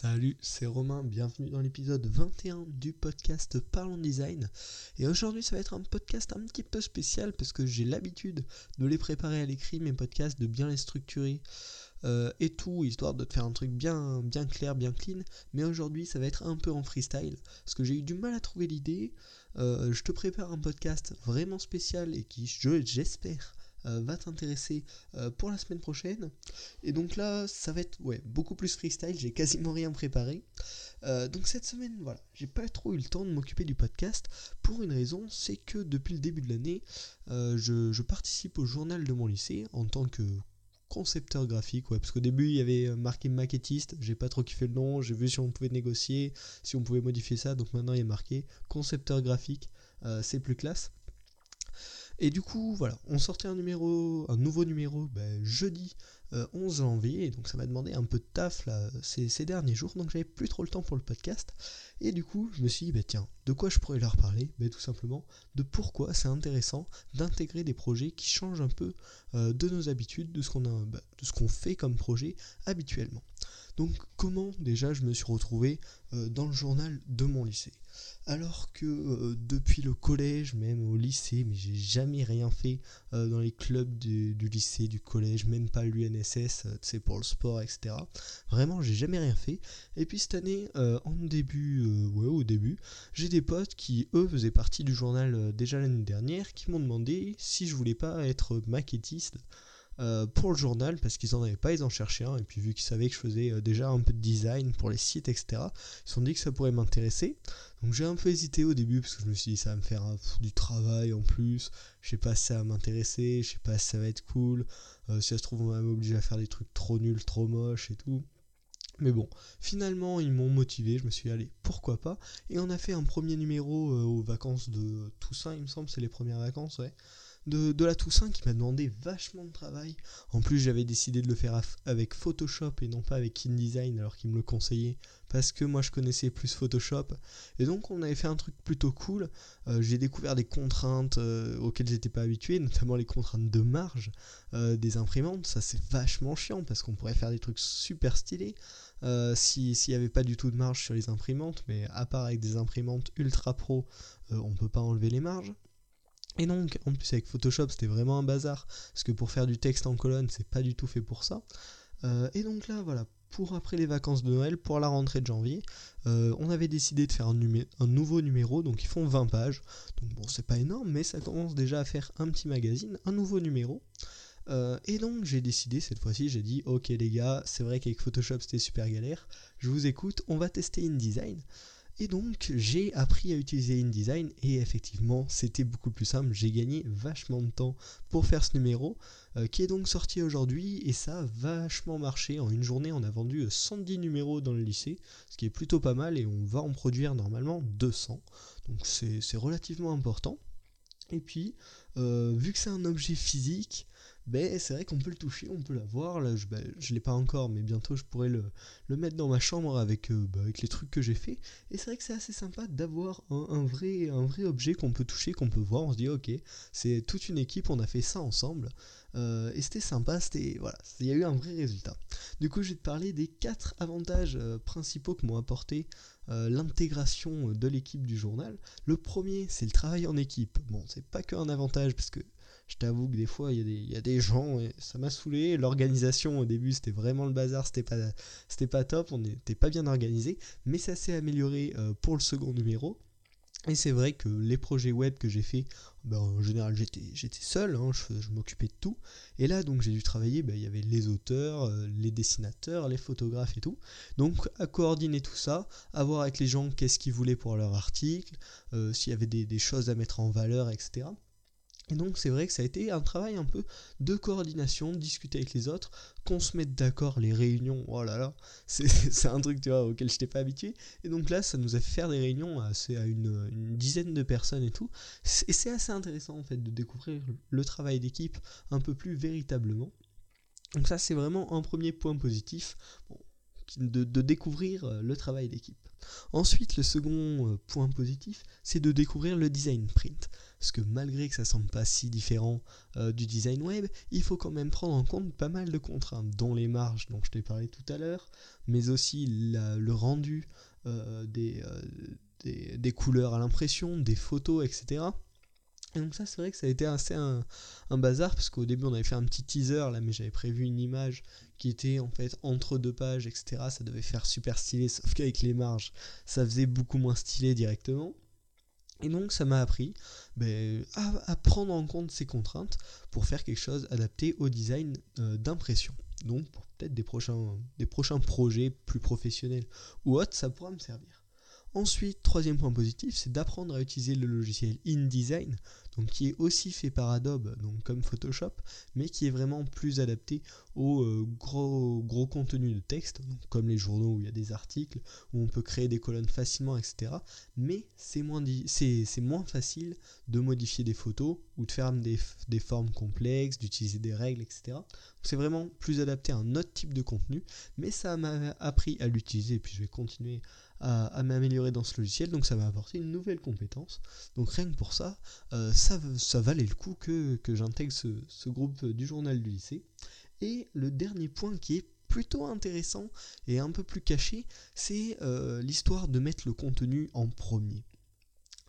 Salut, c'est Romain, bienvenue dans l'épisode 21 du podcast Parlons Design. Et aujourd'hui ça va être un podcast un petit peu spécial parce que j'ai l'habitude de les préparer à l'écrit, mes podcasts, de bien les structurer euh, et tout, histoire de te faire un truc bien, bien clair, bien clean. Mais aujourd'hui ça va être un peu en freestyle parce que j'ai eu du mal à trouver l'idée. Euh, je te prépare un podcast vraiment spécial et qui, j'espère, va t'intéresser euh, pour la semaine prochaine. Et donc là, ça va être ouais, beaucoup plus freestyle, j'ai quasiment rien préparé. Euh, donc cette semaine, voilà, j'ai pas trop eu le temps de m'occuper du podcast pour une raison, c'est que depuis le début de l'année, je, participe au journal de mon lycée en tant que concepteur graphique, ouais, parce qu'au début il y avait marqué maquettiste, j'ai pas trop kiffé le nom, j'ai vu si on pouvait négocier, si on pouvait modifier ça, donc maintenant il est marqué concepteur graphique, c'est plus classe. Et du coup, voilà, on sortait un numéro, un nouveau numéro ben, jeudi 11 euh, janvier, et donc ça m'a demandé un peu de taf ces, derniers jours, donc j'avais plus trop le temps pour le podcast. Et du coup, je me suis dit, bah, tiens, de quoi je pourrais leur parler? Ben, Tout simplement de pourquoi c'est intéressant d'intégrer des projets qui changent un peu euh, de nos habitudes, de ce qu'on fait comme projet habituellement. Donc comment déjà je me suis retrouvé euh, dans le journal de mon lycée? Alors que euh, depuis le collège, même au lycée, mais j'ai jamais rien fait euh, dans les clubs du, lycée, du collège, même pas l'UNSS, c'est pour le sport, etc. Vraiment, j'ai jamais rien fait. Et puis cette année, en début, ouais, au début, j'ai des potes qui, eux, faisaient partie du journal déjà l'année dernière, qui m'ont demandé si je voulais pas être maquettiste. Euh, pour le journal parce qu'ils en avaient pas, ils en cherchaient un. Et puis vu qu'ils savaient que je faisais euh, déjà un peu de design pour les sites, etc., ils se dit que ça pourrait m'intéresser. Donc j'ai un peu hésité au début parce que je me suis dit ça va me faire du travail en plus. Je sais pas si ça va m'intéresser, je sais pas si ça va être cool. Euh, si ça se trouve, on va m'obliger à faire des trucs trop nuls, trop moches et tout. Mais bon, finalement, ils m'ont motivé, je me suis dit, allez, pourquoi pas? Et on a fait un premier numéro aux vacances de Toussaint, il me semble, c'est les premières vacances, ouais de, la Toussaint qui m'a demandé vachement de travail. En plus, j'avais décidé de le faire avec Photoshop et non pas avec InDesign alors qu'il me le conseillait parce que moi je connaissais plus Photoshop. Et donc on avait fait un truc plutôt cool. Euh, j'ai découvert des contraintes euh, auxquelles j'étais pas habitué, notamment les contraintes de marge euh, des imprimantes. Ça c'est vachement chiant parce qu'on pourrait faire des trucs super stylés s'il n'y avait pas du tout de marge sur les imprimantes. Mais à part avec des imprimantes ultra pro, on peut pas enlever les marges. Et donc, en plus avec Photoshop, c'était vraiment un bazar, parce que pour faire du texte en colonne, c'est pas du tout fait pour ça. Euh, et donc là, voilà, pour après les vacances de Noël, pour la rentrée de janvier, euh, on avait décidé de faire un, nouveau numéro, donc ils font 20 pages. Donc bon, c'est pas énorme, mais ça commence déjà à faire un petit magazine, un nouveau numéro. Euh, et donc j'ai décidé cette fois-ci, j'ai dit ok les gars, c'est vrai qu'avec Photoshop c'était super galère, je vous écoute, on va tester InDesign. Et donc j'ai appris à utiliser InDesign et effectivement c'était beaucoup plus simple, j'ai gagné vachement de temps pour faire ce numéro euh, qui est donc sorti aujourd'hui et ça a vachement marché. En une journée on a vendu 110 numéros dans le lycée, ce qui est plutôt pas mal et on va en produire normalement 200. Donc c'est relativement important. Et puis, euh, vu que c'est un objet physique, ben, c'est vrai qu'on peut le toucher, on peut l'avoir. Là, je, ben, je l'ai pas encore, mais bientôt je pourrais le, mettre dans ma chambre avec, euh, ben, avec les trucs que j'ai fait. Et c'est vrai que c'est assez sympa d'avoir un, vrai, un vrai objet qu'on peut toucher, qu'on peut voir. On se dit, ok, c'est toute une équipe, on a fait ça ensemble. Euh, et c'était sympa, c'était voilà, il y a eu un vrai résultat. Du coup, je vais te parler des quatre avantages euh, principaux que m'ont apporté l'intégration de l'équipe du journal. Le premier, c'est le travail en équipe. Bon, c'est pas qu'un avantage parce que je t'avoue que des fois, il y, a des gens, et ça m'a saoulé. L'organisation au début, c'était vraiment le bazar, c'était pas, pas top, on n'était pas bien organisé, mais ça s'est amélioré euh, pour le second numéro. Et c'est vrai que les projets web que j'ai fait, ben, en général j'étais, seul, hein, je, m'occupais de tout. Et là donc j'ai dû travailler, ben, il y avait les auteurs, euh, les dessinateurs, les photographes et tout. Donc à coordonner tout ça, à voir avec les gens qu'est-ce qu'ils voulaient pour leur article, euh, s'il y avait des, choses à mettre en valeur, etc. Et donc c'est vrai que ça a été un travail un peu de coordination, de discuter avec les autres, qu'on se mette d'accord, les réunions, oh là là, c'est un truc auquel je n'étais pas habitué. Et donc là, ça nous a fait faire des réunions à, une, dizaine de personnes et tout. Et c'est assez intéressant en fait de découvrir le travail d'équipe un peu plus véritablement. Donc ça c'est vraiment un premier point positif. De, découvrir le travail d'équipe. Ensuite, le second point positif, c'est de découvrir le design print. Parce que malgré que ça semble pas si différent du design web, il faut quand même prendre en compte pas mal de contraintes, dont les marges dont je t'ai parlé tout à l'heure, mais aussi le rendu des, des, couleurs à l'impression, des photos, etc. Et donc ça c'est vrai que ça a été assez un, bazar parce qu'au début on avait fait un petit teaser là mais j'avais prévu une image qui était en fait entre deux pages etc. Ça devait faire super stylé sauf qu'avec les marges ça faisait beaucoup moins stylé directement. Et donc ça m'a appris ben, à, prendre en compte ces contraintes pour faire quelque chose adapté au design euh, d'impression. Donc pour peut-être des prochains, des prochains projets plus professionnels ou autres ça pourra me servir. Ensuite, troisième point positif, c'est d'apprendre à utiliser le logiciel InDesign, donc qui est aussi fait par Adobe, donc comme Photoshop, mais qui est vraiment plus adapté au euh, gros, gros contenu de texte, comme les journaux où il y a des articles, où on peut créer des colonnes facilement, etc. Mais c'est moins, moins facile de modifier des photos ou de faire des, formes complexes, d'utiliser des règles, etc. C'est vraiment plus adapté à un autre type de contenu, mais ça m'a appris à l'utiliser, puis je vais continuer à, m'améliorer dans ce logiciel, donc ça m'a apporté une nouvelle compétence. Donc rien que pour ça, euh, ça, ça, valait le coup que, j'intègre ce, groupe du journal du lycée. Et le dernier point qui est plutôt intéressant et un peu plus caché, c'est euh, l'histoire de mettre le contenu en premier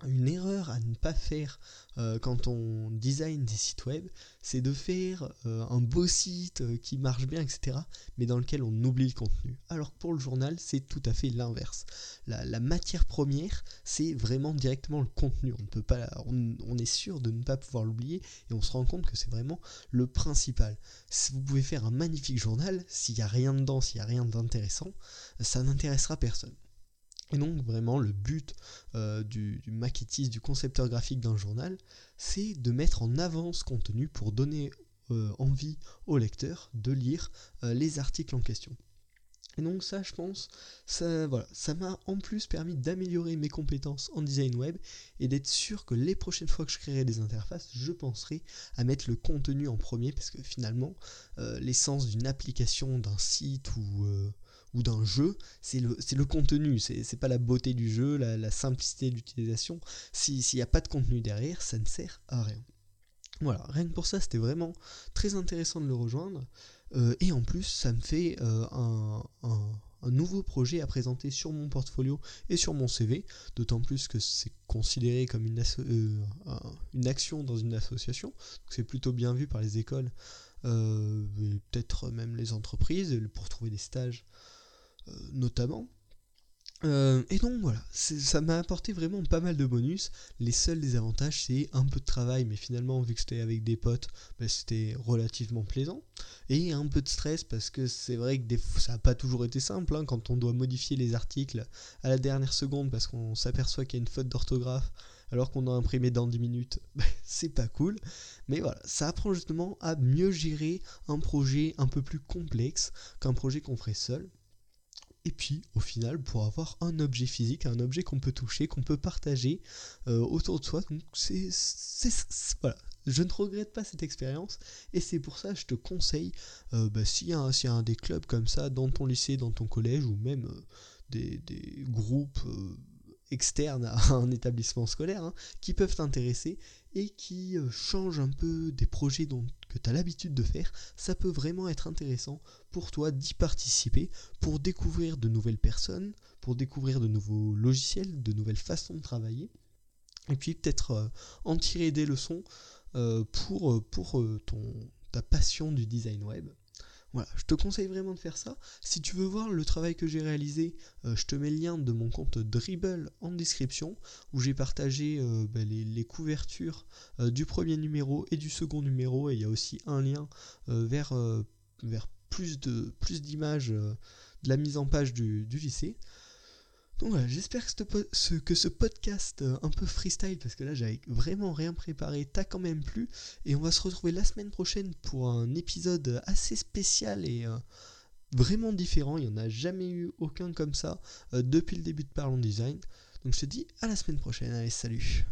une erreur à ne pas faire euh, quand on design des sites web, c'est de faire euh, un beau site euh, qui marche bien, etc., mais dans lequel on oublie le contenu. Alors pour le journal, c'est tout à fait l'inverse. La, matière première, c'est vraiment directement le contenu. On, ne peut pas, on, est sûr de ne pas pouvoir l'oublier et on se rend compte que c'est vraiment le principal. Vous pouvez faire un magnifique journal, s'il n'y a rien dedans, s'il n'y a rien d'intéressant, ça n'intéressera personne. Et donc vraiment le but euh, du, maquettiste, du concepteur graphique d'un journal, c'est de mettre en avant ce contenu pour donner euh, envie au lecteur de lire euh, les articles en question. Et donc ça, je pense, ça voilà, ça m'a en plus permis d'améliorer mes compétences en design web et d'être sûr que les prochaines fois que je créerai des interfaces, je penserai à mettre le contenu en premier parce que finalement, l'essence d'une application, d'un site ou ou d'un jeu, c'est le, contenu, c'est pas la beauté du jeu, la, simplicité d'utilisation. S'il n'y a pas de contenu derrière, ça ne sert à rien. Voilà, rien que pour ça, c'était vraiment très intéressant de le rejoindre. Euh, et en plus, ça me fait euh, un, nouveau projet à présenter sur mon portfolio et sur mon CV, d'autant plus que c'est considéré comme une, euh, action dans une association, c'est plutôt bien vu par les écoles, peut-être même les entreprises, pour trouver des stages notamment. Euh, et donc voilà, ça m'a apporté vraiment pas mal de bonus. Les seuls désavantages, c'est un peu de travail, mais finalement, vu que c'était avec des potes, bah, c'était relativement plaisant. Et un peu de stress, parce que c'est vrai que ça n'a pas toujours été simple, hein, quand on doit modifier les articles à la dernière seconde, parce qu'on s'aperçoit qu'il y a une faute d'orthographe, alors qu'on a imprimé dans 10 minutes, bah, c'est pas cool. Mais voilà, ça apprend justement à mieux gérer un projet un peu plus complexe qu'un projet qu'on ferait seul et puis au final pour avoir un objet physique, un objet qu'on peut toucher, qu'on peut partager euh, autour de soi. Donc c'est, voilà, je ne regrette pas cette expérience et c'est pour ça que je te conseille, euh, bah, s'il y, a des clubs comme ça dans ton lycée, dans ton collège ou même euh, des, groupes externes à un établissement scolaire hein, qui peuvent t'intéresser et qui changent un peu des projets que tu as l'habitude de faire, ça peut vraiment être intéressant pour toi d'y participer, pour découvrir de nouvelles personnes, pour découvrir de nouveaux logiciels, de nouvelles façons de travailler, et puis peut-être euh, en tirer des leçons euh, pour, euh, ta passion du design web. Voilà, je te conseille vraiment de faire ça. Si tu veux voir le travail que j'ai réalisé, euh, je te mets le lien de mon compte Dribble en description, où j'ai partagé euh, bah, les, couvertures euh, du premier numéro et du second numéro, et il y a aussi un lien vers, plus de plus d'images de la mise en page du lycée. Donc voilà, j'espère que, ce, que ce podcast euh, un peu freestyle, parce que là j'avais vraiment rien préparé, t'a quand même plu. Et on va se retrouver la semaine prochaine pour un épisode assez spécial et euh, vraiment différent. Il n'y en a jamais eu aucun comme ça euh, depuis le début de Parlons Design. Donc je te dis à la semaine prochaine. Allez, salut